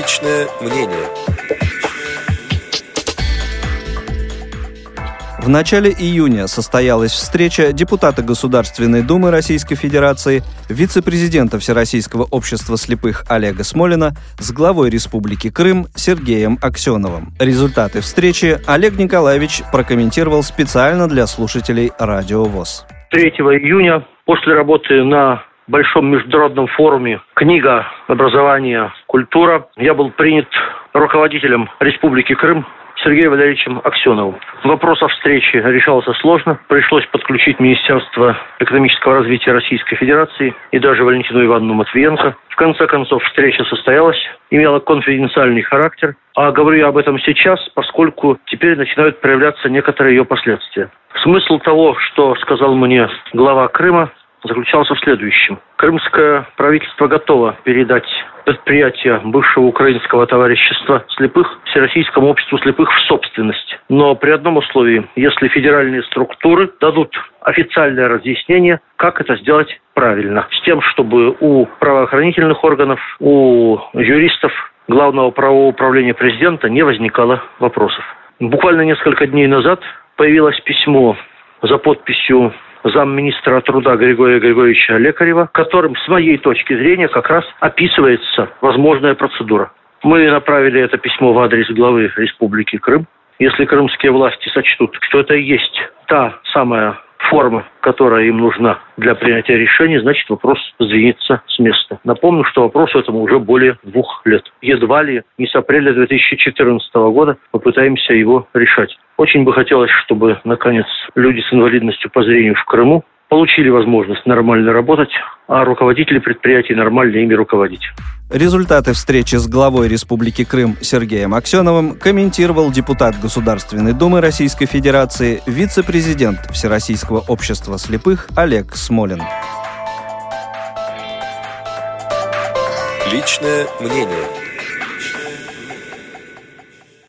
Личное мнение. В начале июня состоялась встреча депутата Государственной Думы Российской Федерации, вице-президента Всероссийского общества слепых Олега Смолина с главой Республики Крым Сергеем Аксеновым. Результаты встречи Олег Николаевич прокомментировал специально для слушателей Радио ВОЗ. 3 июня после работы на большом международном форуме «Книга. Образование. Культура» я был принят руководителем Республики Крым Сергеем Валерьевичем Аксеновым. Вопрос о встрече решался сложно. Пришлось подключить Министерство экономического развития Российской Федерации и даже Валентину Ивановну Матвиенко. В конце концов, встреча состоялась, имела конфиденциальный характер. А говорю я об этом сейчас, поскольку теперь начинают проявляться некоторые ее последствия. Смысл того, что сказал мне глава Крыма, заключался в следующем. Крымское правительство готово передать предприятие бывшего украинского товарищества слепых Всероссийскому обществу слепых в собственность. Но при одном условии, если федеральные структуры дадут официальное разъяснение, как это сделать правильно. С тем, чтобы у правоохранительных органов, у юристов Главного правового управления президента не возникало вопросов. Буквально несколько дней назад появилось письмо за подписью замминистра труда Григория Григорьевича Лекарева, которым, с моей точки зрения, как раз описывается возможная процедура. Мы направили это письмо в адрес главы Республики Крым. Если крымские власти сочтут, что это и есть та самая форма, которая им нужна для принятия решений, значит вопрос сдвинется с места. Напомню, что вопросу этому уже более двух лет. Едва ли не с апреля 2014 года мы пытаемся его решать. Очень бы хотелось, чтобы, наконец, люди с инвалидностью по зрению в Крыму получили возможность нормально работать, а руководители предприятий нормально ими руководить. Результаты встречи с главой Республики Крым Сергеем Аксеновым комментировал депутат Государственной Думы Российской Федерации, вице-президент Всероссийского общества слепых Олег Смолин. Личное мнение.